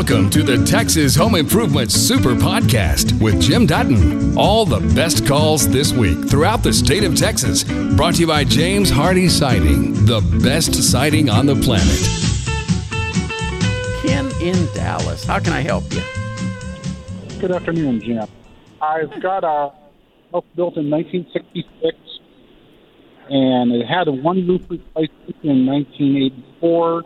Welcome to the Texas Home Improvement Super Podcast with Jim Dutton. All the best calls this week throughout the state of Texas. Brought to you by James Hardie Siding, the best siding on the planet. Ken in Dallas. How can I help you? Good afternoon, Jim. I've got a house built in 1966, and it had a one roof replacement in 1984.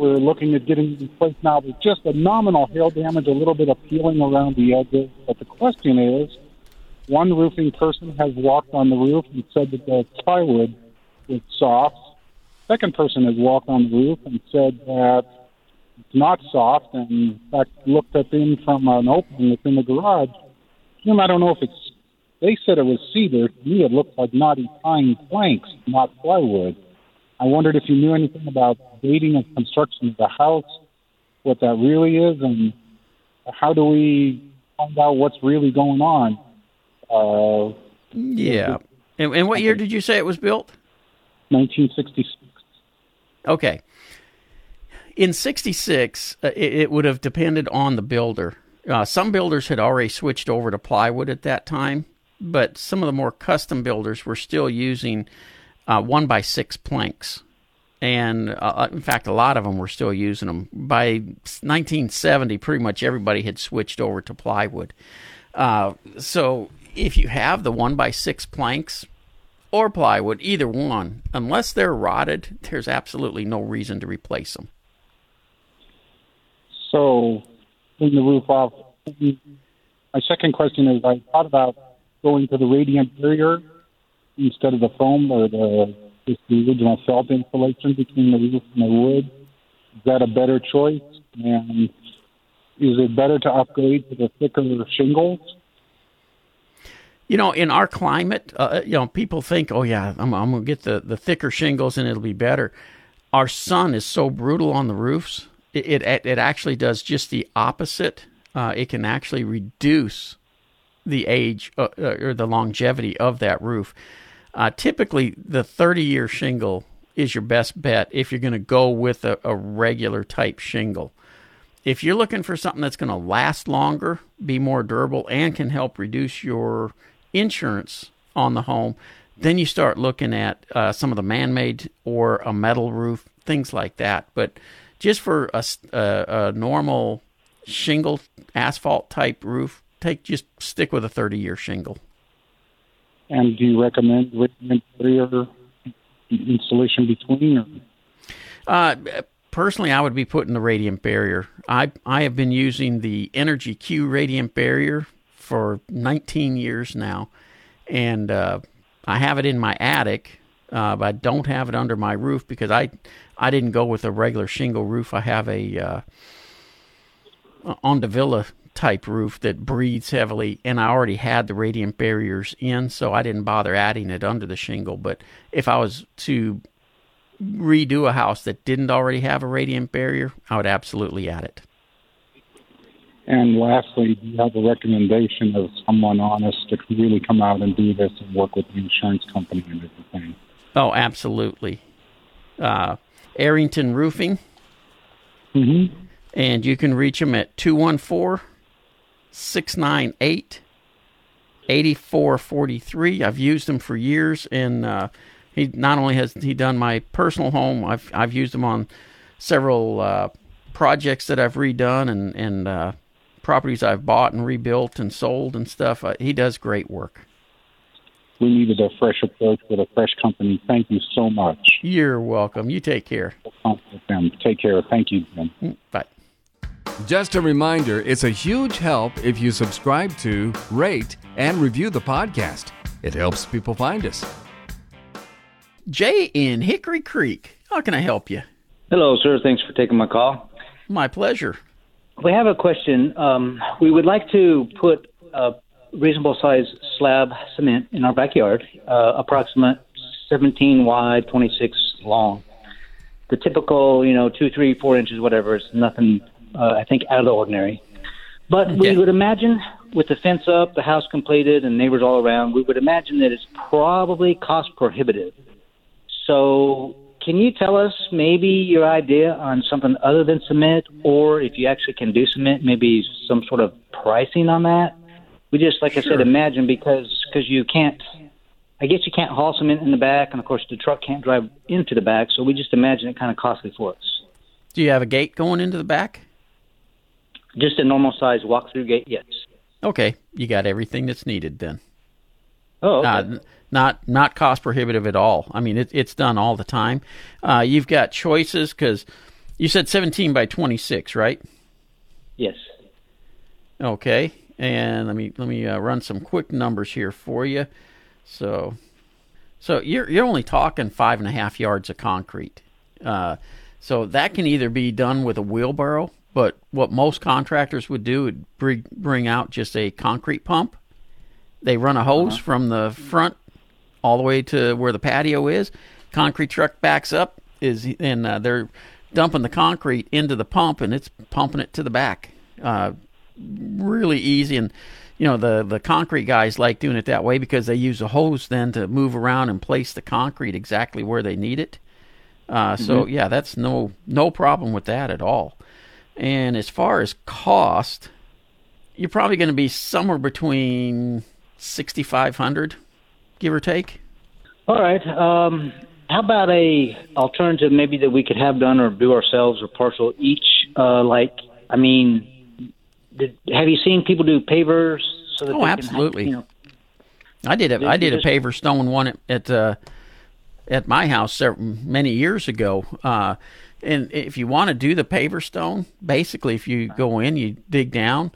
We're looking at getting it replaced now with just a nominal hail damage, a little bit of peeling around the edges. But the question is, one roofing person has walked on the roof and said that the plywood is soft. Second person has walked on the roof and said that it's not soft, and in fact looked up in from an opening that's in the garage. Jim, I don't know if it's. They said it was cedar. To me, it looked like knotty pine planks, not plywood. I wondered if you knew anything about dating and construction of the house, what that really is, and how do we find out what's really going on. Uh, Yeah. And, and what year did you say it was built? 1966. Okay. In 66, uh, it, it would have depended on the builder. Uh, some builders had already switched over to plywood at that time, but some of the more custom builders were still using uh, one by six planks. And uh, in fact, a lot of them were still using them. By 1970, pretty much everybody had switched over to plywood. Uh, so if you have the one by six planks or plywood, either one, unless they're rotted, there's absolutely no reason to replace them. So, clean the roof off. My second question is I thought about going to the radiant barrier instead of the foam or the just the original felt insulation between the roof and the wood. Is that a better choice? And is it better to upgrade to the thicker shingles? You know, in our climate, uh, you know, people think, "Oh yeah, I'm, I'm going to get the, the thicker shingles and it'll be better." Our sun is so brutal on the roofs; it it, it actually does just the opposite. Uh, it can actually reduce the age uh, uh, or the longevity of that roof. Uh, typically, the 30 year shingle is your best bet if you're going to go with a, a regular type shingle. If you're looking for something that's going to last longer, be more durable, and can help reduce your insurance on the home, then you start looking at uh, some of the man made or a metal roof, things like that. But just for a, a, a normal shingle asphalt type roof, take just stick with a 30 year shingle. And do you recommend radiant barrier insulation between? Or? Uh, personally, I would be putting the radiant barrier. I I have been using the Energy Q radiant barrier for 19 years now, and uh, I have it in my attic, uh, but I don't have it under my roof because I I didn't go with a regular shingle roof. I have a uh, on the villa type roof that breathes heavily, and I already had the radiant barriers in, so I didn't bother adding it under the shingle. But if I was to redo a house that didn't already have a radiant barrier, I would absolutely add it. And lastly, do you have a recommendation of someone honest to really come out and do this and work with the insurance company and everything? Oh, absolutely. Uh, Arrington Roofing, Mm-hmm. and you can reach them at 214 698 8443. I've used them for years, and uh, he not only has he done my personal home, I've, I've used them on several uh, projects that I've redone and, and uh, properties I've bought and rebuilt and sold and stuff. Uh, he does great work. We needed a fresh approach with a fresh company. Thank you so much. You're welcome. You take care. Take care. Thank you, Jim. Bye. Just a reminder it's a huge help if you subscribe to, rate, and review the podcast. It helps people find us. Jay in Hickory Creek. How can I help you? Hello, sir. Thanks for taking my call. My pleasure. We have a question. Um, we would like to put a reasonable size slab cement in our backyard, uh, approximate 17 wide, 26 long. The typical, you know, two, three, four inches, whatever, is nothing, uh, I think, out of the ordinary. But we would imagine with the fence up, the house completed, and neighbors all around, we would imagine that it's probably cost prohibitive. So, can you tell us maybe your idea on something other than cement, or if you actually can do cement, maybe some sort of pricing on that? We just, like I said, imagine because because you can't. I guess you can't haul cement in the back, and of course the truck can't drive into the back. So we just imagine it kind of costly for us. Do you have a gate going into the back? Just a normal size walk-through gate, yes. Okay, you got everything that's needed then. Oh, okay. Uh, not not cost prohibitive at all. I mean, it, it's done all the time. Uh, you've got choices because you said 17 by 26, right? yes. Okay, and let me let me uh, run some quick numbers here for you. So, so you're you're only talking five and a half yards of concrete. Uh, so that can either be done with a wheelbarrow, but what most contractors would do would bring bring out just a concrete pump. They run a hose from the front all the way to where the patio is. Concrete truck backs up is and uh, they're dumping the concrete into the pump and it's pumping it to the back. Uh, really easy and you know the the concrete guys like doing it that way because they use a hose then to move around and place the concrete exactly where they need it. Uh, so yeah, that's no no problem with that at all. And as far as cost, you're probably going to be somewhere between sixty five hundred, give or take. All right. Um, how about a alternative maybe that we could have done or do ourselves or partial each? Uh, like, I mean, did, have you seen people do pavers? So that Oh, they can, absolutely. you know, I did a I did a paver stone one at at, uh, at my house several, many years ago. Uh, and if you want to do the paver stone, basically, if you go in, you dig down,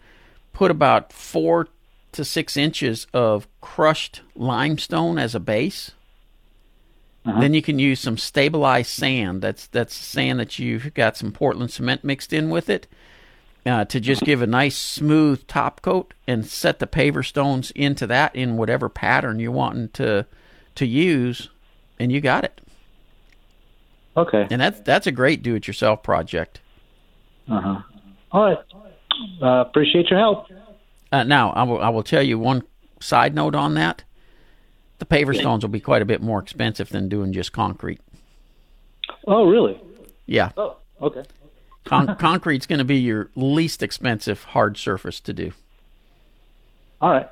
put about four to six inches of crushed limestone as a base. Then you can use some stabilized sand. That's that's sand that you've got some Portland cement mixed in with it uh, to just give a nice smooth top coat and set the paver stones into that in whatever pattern you're wanting to to use, and you got it. Okay. And that's that's a great do-it-yourself project. Uh huh. All right. Uh, appreciate your help. Uh, now, I will I will tell you one side note on that. The paver stones will be quite a bit more expensive than doing just concrete. Oh, really? Yeah, Oh, okay. Con- concrete's going to be your least expensive hard surface to do. All right.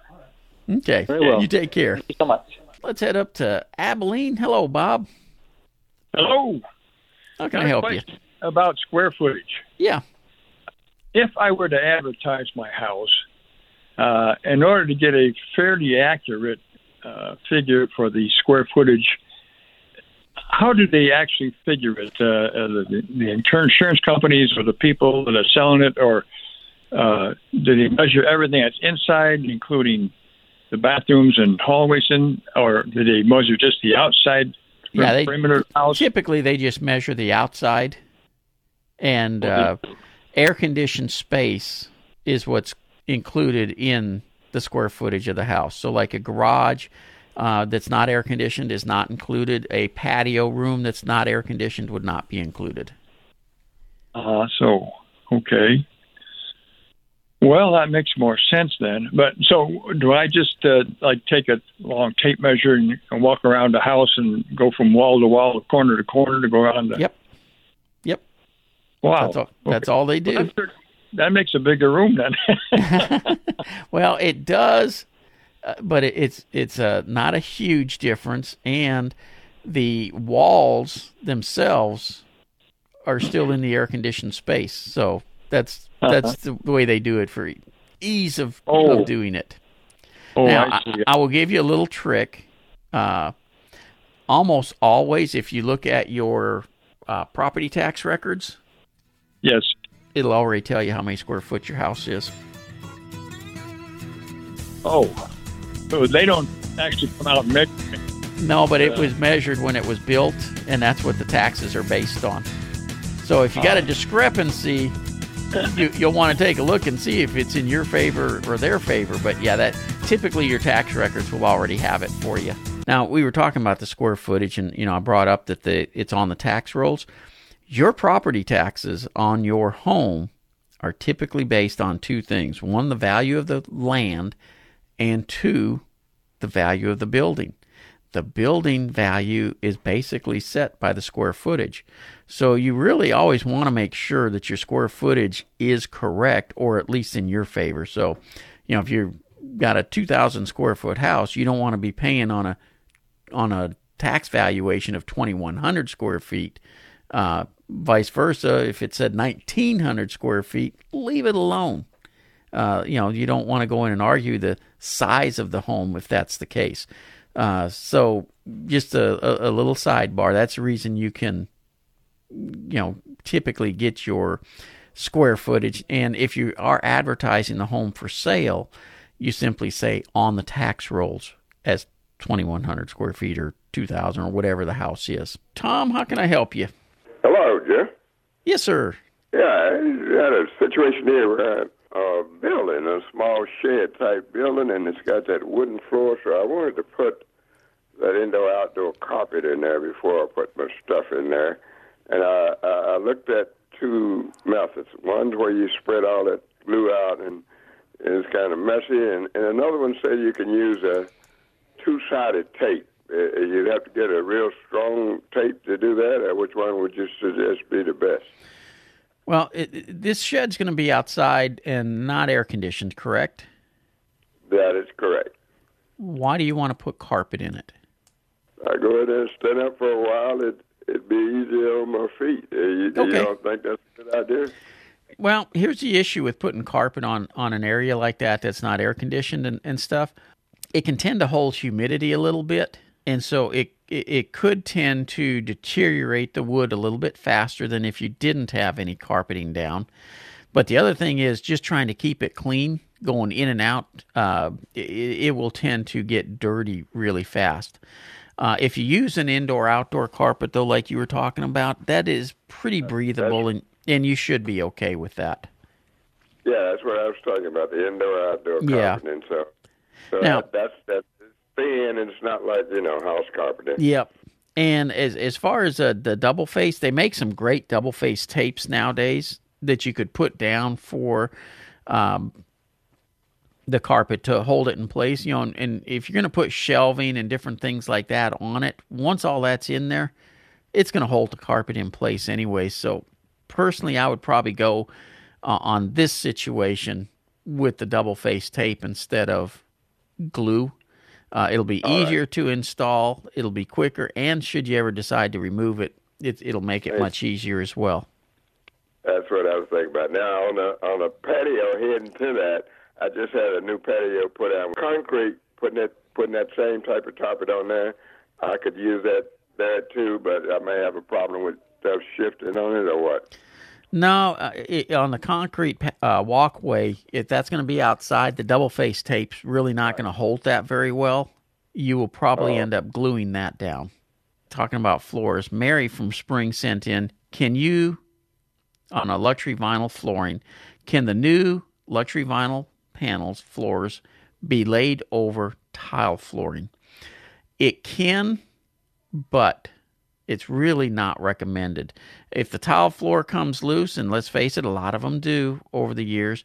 Okay, Very well. You take care. Thank you so much. Let's head up to Abilene. Hello, Bob. Hello. How can I Got a help you? About square footage. Yeah. If I were to advertise my house, uh, in order to get a fairly accurate uh, figure for the square footage, how do they actually figure it? Uh, uh, the, the insurance companies or the people that are selling it, or uh, do they measure everything that's inside, including the bathrooms and hallways, in, or do they measure just the outside Yeah, they- perimeter house? Typically, they just measure the outside, and uh, air conditioned space is what's included in the square footage of the house. So, like a garage uh, that's not air conditioned is not included. A patio room that's not air conditioned would not be included. Uh, so, okay. Well, that makes more sense then. But so, do I just uh, like take a long tape measure and, and walk around the house and go from wall to wall, corner to corner to go around the? Yep. Yep. Wow. That's all, that's Okay. all they do. pretty- that makes a bigger room then. well, it does, uh, but it, it's it's uh, not a huge difference, and the walls themselves are still in the air conditioned space. So that's that's the way they do it for ease of, Oh. of doing it. oh, now, I. I, I will give you a little trick. Uh, almost always, if you look at your uh, property tax records, yes. it'll already tell you how many square foot your house is. Oh, so they don't actually come out and measure. it. No, but it was measured when it was built, and that's what the taxes are based on. So if you got a discrepancy, you, you'll want to take a look and see if it's in your favor or their favor. But yeah, that typically your tax records will already have it for you. Now we were talking about the square footage, and you know I brought up that the it's on the tax rolls. Your property taxes on your home are typically based on two things: one, the value of the land, and two, the value of the building the building value is basically set by the square footage. So you really always want to make sure that your square footage is correct or at least in your favor. So, you know, if you've got a 2000 square foot house, you don't want to be paying on a on a tax valuation of 2100 square feet. Uh, vice versa, if it said 1900 square feet, leave it alone. Uh, you know, you don't want to go in and argue the size of the home if that's the case. Uh, so, just a, a, a, little sidebar. That's the reason you can, you know, typically get your square footage. And if you are advertising the home for sale, you simply say on the tax rolls as 2,100 square feet or 2,000 or whatever the house is. Tom, how can I help you? Hello, Jeff. Yes, sir. Yeah, I had a situation here where a building, a small shed type building, and it's got that wooden floor. So I wanted to put that indoor outdoor carpet in there before I put my stuff in there. And I, I looked at two methods. One's where you spread all that glue out and it's kind of messy, and, and another one said you can use a two-sided tape. Uh, you'd have to get a real strong tape to do that. Or which one would you suggest be the best? Well, it, it, this shed's going to be outside and not air conditioned, correct? That is correct. Why do you want to put carpet in it? I go ahead and stand up for a while. It it'd be easier on my feet. Uh, you, okay. you don't think that's a good idea? Well, here's the issue with putting carpet on on an area like that that's not air conditioned and, and stuff. It can tend to hold humidity a little bit, and so it, it could tend to deteriorate the wood a little bit faster than if you didn't have any carpeting down. But the other thing is just trying to keep it clean, going in and out. Uh, it, it will tend to get dirty really fast. Uh, if you use an indoor outdoor carpet, though, like you were talking about, that is pretty breathable and, and you should be okay with that. Yeah, that's what I was talking about the indoor outdoor carpeting. Yeah. So, so now, that, that's that's thin and it's not like you know house carpeting. Yep. And as as far as uh, the double face, they make some great double face tapes nowadays that you could put down for um, the carpet to hold it in place. You know, and, and if you're going to put shelving and different things like that on it, once all that's in there, it's going to hold the carpet in place anyway. So personally, I would probably go uh, on this situation with the double face tape instead of glue. Uh, it'll be All easier right. to install. It'll be quicker, and should you ever decide to remove it, it will make it much easier as well. That's what I was thinking about. Now on a on a patio heading to that, I just had a new patio put out concrete, putting it putting that same type of carpet on there. I could use that there too, but I may have a problem with stuff shifting on it or what. No, uh, it, on the concrete uh, walkway, if that's going to be outside, the double face tape's really not going to hold that very well. You will probably oh. end up gluing that down. Talking about floors, Mary from Spring sent in. Can you, on a luxury vinyl flooring, can the new luxury vinyl panels floors be laid over tile flooring? It can, but it's really not recommended. If the tile floor comes loose, and let's face it, a lot of them do over the years,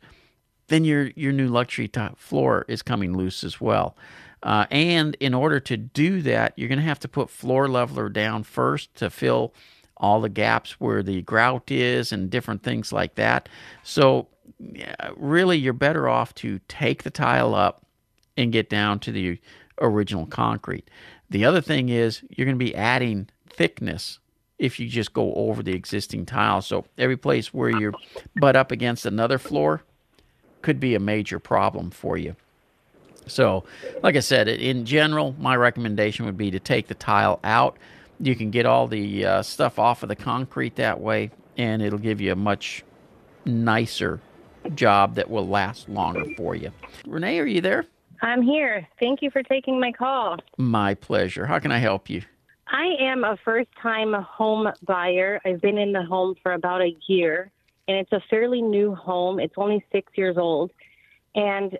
then your your new luxury floor is coming loose as well. Uh, and in order to do that, you're going to have to put floor leveler down first to fill all the gaps where the grout is and different things like that. So, really, you're better off to take the tile up and get down to the original concrete. The other thing is you're going to be adding thickness if you just go over the existing tile. So every place where you're butt up against another floor could be a major problem for you. So, like I said, in general, my recommendation would be to take the tile out. You can get all the uh, stuff off of the concrete that way, and it'll give you a much nicer job that will last longer for you. Renee, are you there? I'm here. Thank you for taking my call. My pleasure. How can I help you? I am a first time home buyer. I've been in the home for about a year, and it's a fairly new home. It's only six years old. And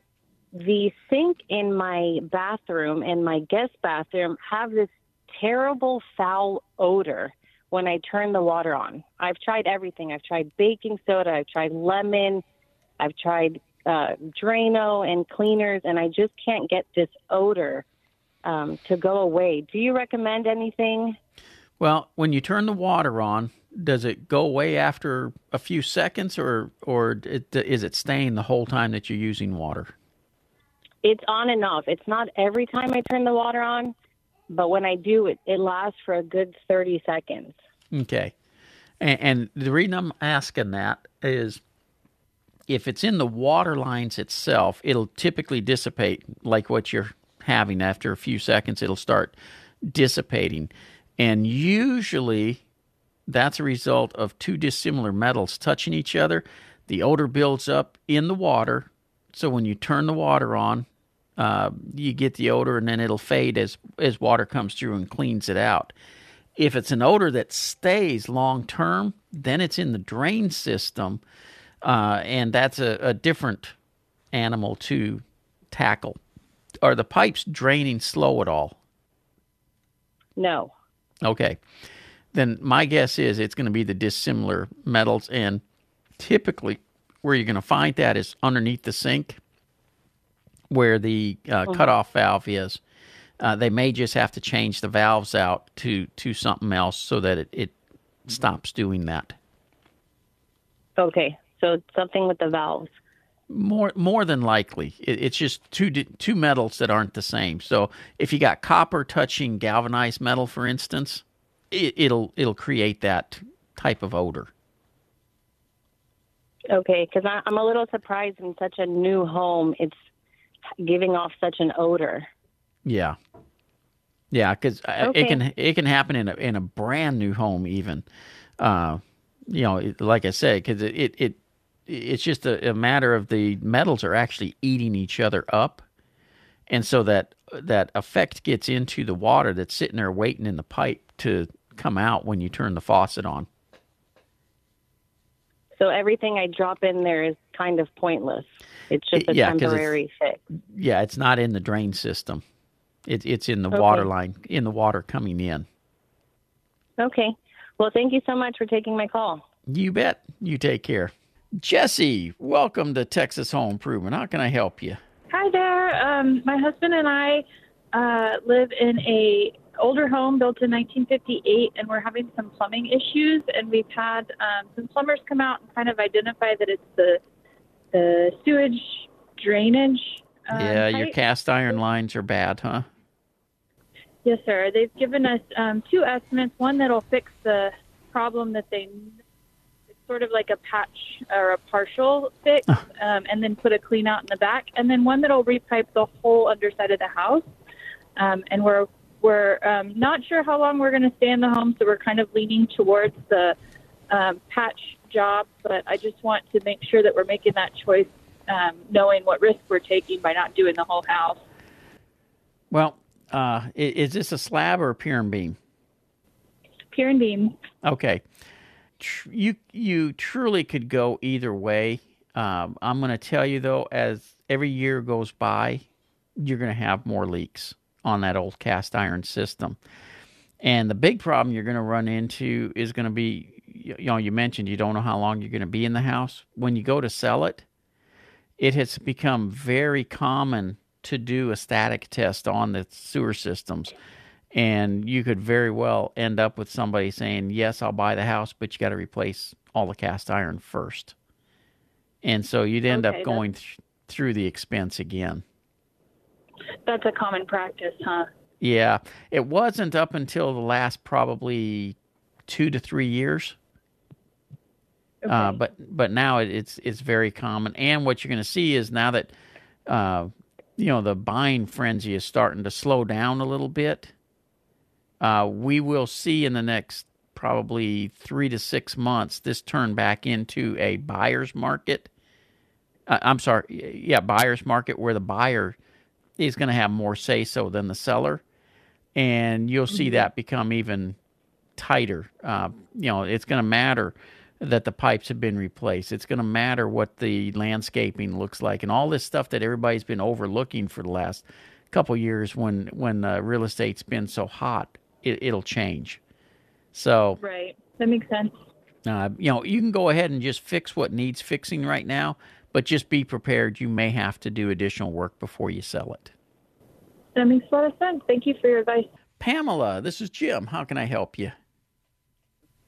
the sink in my bathroom and my guest bathroom have this terrible foul odor when I turn the water on. I've tried everything. I've tried baking soda, I've tried lemon, I've tried uh, Drano and cleaners, and I just can't get this odor um, to go away. Do you recommend anything? Well, when you turn the water on, does it go away after a few seconds, or or it, is it staying the whole time that you're using water? It's on and off. It's not every time I turn the water on, but when I do, it it lasts for a good thirty seconds. Okay, and, and the reason I'm asking that is if it's in the water lines itself, it'll typically dissipate like what you're having after a few seconds. It'll start dissipating, and usually that's a result of two dissimilar metals touching each other. The odor builds up in the water. So when you turn the water on, uh, you get the odor and then it'll fade as, as water comes through and cleans it out. If it's an odor that stays long term, then it's in the drain system. Uh, and that's a, a different animal to tackle. Are the pipes draining slow at all? No. Okay then my guess is it's going to be the dissimilar metals. And typically, where you're going to find that is underneath the sink, where the uh, mm-hmm. cutoff valve is. Uh, they may just have to change the valves out to to something else so that it, it stops doing that. Okay, so something with the valves. More more than likely, it, it's just two two metals that aren't the same. So if you got copper touching galvanized metal, for instance, it, will it'll create that type of odor. Okay, because I'm a little surprised in such a new home, it's giving off such an odor. Yeah, yeah, because okay. it can it can happen in a in a brand new home even. Uh, you know, like I said, because it, it, it it's just a, a matter of the metals are actually eating each other up, and so that that effect gets into the water that's sitting there waiting in the pipe to come out when you turn the faucet on. So everything I drop in there is kind of pointless. It's just a yeah, temporary fix. Yeah, it's not in the drain system. It, it's in the okay. water line, in the water coming in. Okay. Well, thank you so much for taking my call. You bet. You take care. Jesse, welcome to Texas Home Improvement. How can I help you? Hi there. Um, my husband and I uh, live in a older home built in 1958, and we're having some plumbing issues. And we've had um, some plumbers come out and kind of identify that it's the the sewage drainage. Um, yeah, your cast iron lines are bad, huh? Yes, sir. They've given us um, two estimates. One that'll fix the problem that they sort of like a patch or a partial fix, um, and then put a clean out in the back, and then one that'll repipe the whole underside of the house. Um, and we're we're um, not sure how long we're going to stay in the home, so we're kind of leaning towards the um, patch job. But I just want to make sure that we're making that choice, um, knowing what risk we're taking by not doing the whole house. Well, uh, is this a slab or a pier and beam? Pier and beam. Okay. You you truly could go either way. Um, I'm going to tell you though, as every year goes by, you're going to have more leaks on that old cast iron system. And the big problem you're going to run into is going to be you know, you mentioned you don't know how long you're going to be in the house. When you go to sell it, it has become very common to do a static test on the sewer systems. And you could very well end up with somebody saying, Yes, I'll buy the house, but you got to replace all the cast iron first. And so you'd end okay, up going th- through the expense again. That's a common practice, huh? Yeah, it wasn't up until the last probably two to three years. Uh, okay. Uh, but but now it, it's it's very common, and what you're going to see is now that uh, you know the buying frenzy is starting to slow down a little bit. Uh, we will see in the next probably three to six months this turn back into a buyer's market. Uh, I'm sorry, yeah, buyer's market where the buyer is going to have more say so than the seller, and you'll see mm-hmm. that become even tighter. Uh, you know, it's going to matter that the pipes have been replaced. It's going to matter what the landscaping looks like, and all this stuff that everybody's been overlooking for the last couple years when when uh, real estate's been so hot. It, it'll change. So right, that makes sense. Uh, you know, you can go ahead and just fix what needs fixing right now, but just be prepared. You may have to do additional work before you sell it. That makes a lot of sense. Thank you for your advice. Pamela, this is Jim. How can I help you?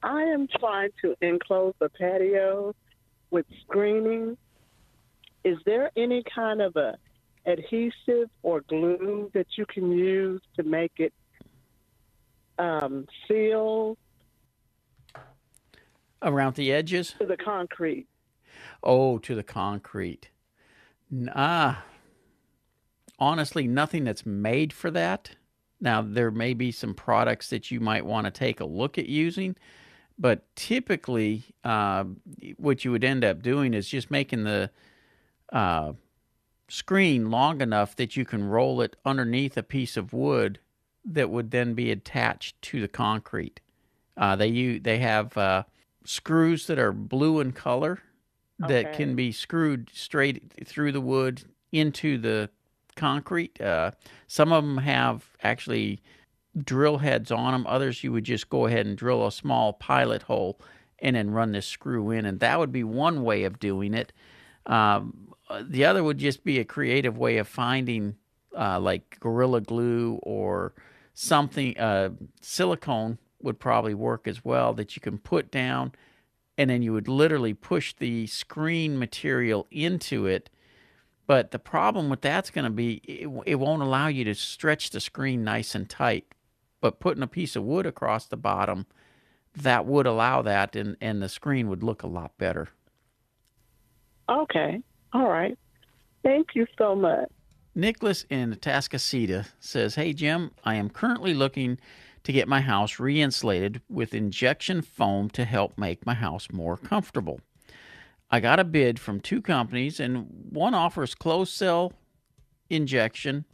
I am trying to enclose the patio with screening. Is there any kind of a adhesive or glue that you can use to make it um, seal Around the edges? to the concrete? Oh, to the concrete. Ah, honestly, nothing that's made for that. Now, there may be some products that you might want to take a look at using, but typically, uh, what you would end up doing is just making the uh, screen long enough that you can roll it underneath a piece of wood that would then be attached to the concrete. Uh, they use, they have uh, screws that are blue in color that Okay. can be screwed straight through the wood into the concrete. Uh, some of them have actually drill heads on them. Others you would just go ahead and drill a small pilot hole and then run this screw in, and that would be one way of doing it. Um, the other would just be a creative way of finding uh, like gorilla glue or something. Uh, silicone would probably work as well that you can put down, and then you would literally push the screen material into it. But the problem with that's going to be it, it won't allow you to stretch the screen nice and tight. But putting a piece of wood across the bottom, that would allow that, and, and the screen would look a lot better. Okay. All right. Thank you so much. Nicholas in Atascocita says, Hey Jim, I am currently looking to get my house re-insulated with injection foam to help make my house more comfortable. I got a bid from two companies, and one offers closed cell injection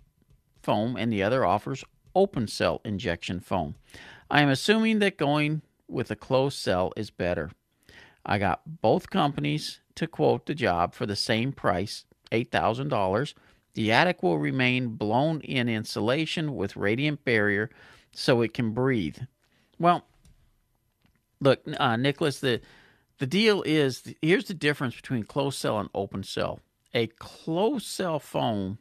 foam, and the other offers open cell injection foam. I am assuming that going with a closed cell is better. I got both companies to quote the job for the same price, $8,000. The attic will remain blown in insulation with radiant barrier so it can breathe. Well, look, uh, Nicholas, the the deal is here's the difference between closed cell and open cell. A closed cell foam,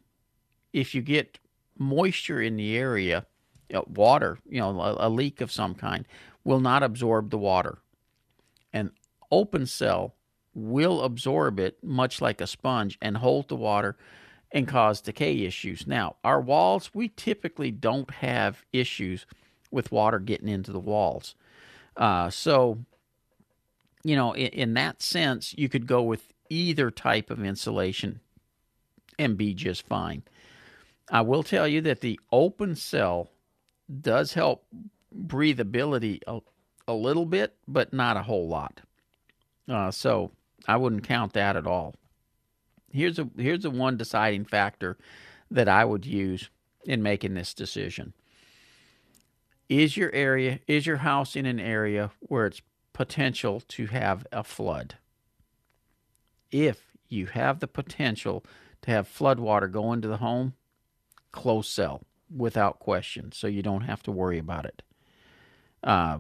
if you get moisture in the area, you know, water, you know, a, a leak of some kind, will not absorb the water. An open cell will absorb it much like a sponge and hold the water and cause decay issues. Now, our walls, we typically don't have issues with water getting into the walls. Uh, so, you know, in, in that sense, you could go with either type of insulation and be just fine. I will tell you that the open cell does help breathability a, a little bit, but not a whole lot. Uh, so I wouldn't count that at all. Here's a here's the one deciding factor that I would use in making this decision. Is your area is your house in an area where it's potential to have a flood? If you have the potential to have flood water go into the home, close cell without question, so you don't have to worry about it. Uh,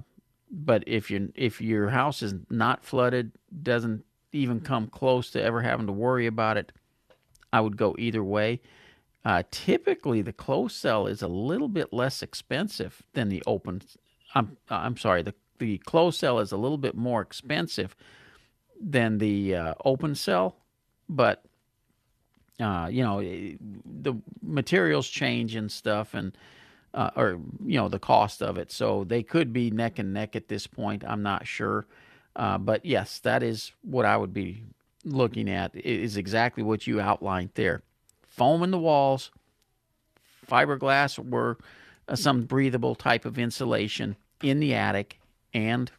but if you if your house is not flooded, doesn't even come close to ever having to worry about it, I would go either way. Uh, typically, the closed cell is a little bit less expensive than the open. I'm I'm sorry, the the closed cell is a little bit more expensive than the uh, open cell, but uh, you know eh, the materials change and stuff, and uh, or you know the cost of it. So they could be neck and neck at this point. I'm not sure, uh, but yes, that is what I would be looking at. Is exactly what you outlined there: foam in the walls, fiberglass, or uh, some breathable type of insulation in the attic, and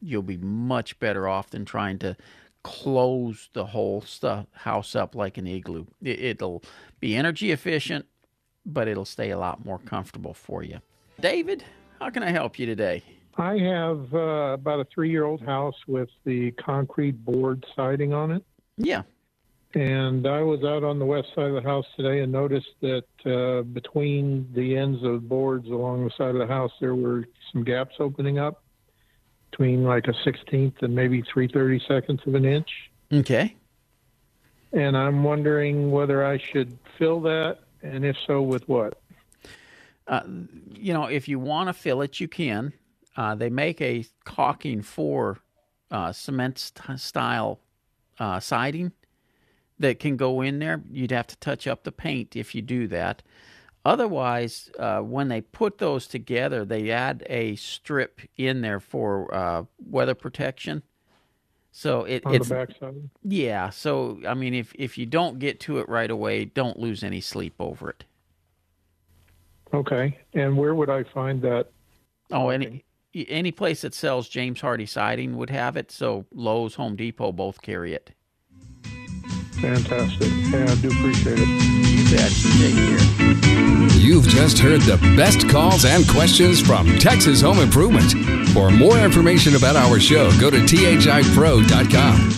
you'll be much better off than trying to close the whole house up like an igloo. It, it'll be energy efficient, but it'll stay a lot more comfortable for you. David, how can I help you today? I have uh, about a three year old house with the concrete board siding on it. Yeah. And I was out on the west side of the house today and noticed that uh, between the ends of boards along the side of the house, there were some gaps opening up between like a 16th and maybe 3 30 seconds of an inch. Okay. And I'm wondering whether I should fill that, and if so, with what? Uh, you know, if you want to fill it, you can. Uh, they make a caulking for uh, cement st- style uh, siding that can go in there. You'd have to touch up the paint if you do that. Otherwise, uh, when they put those together, they add a strip in there for uh, weather protection. So it, on it's the backside. yeah. So I mean, if if you don't get to it right away, don't lose any sleep over it. Okay. And where would I find that? Oh, any any place that sells James Hardie siding would have it. So Lowe's, Home Depot both carry it. Fantastic. Yeah, I do appreciate it. You bet. Take care. You've just heard the best calls and questions from Texas Home Improvement. For more information about our show, go to thipro.com.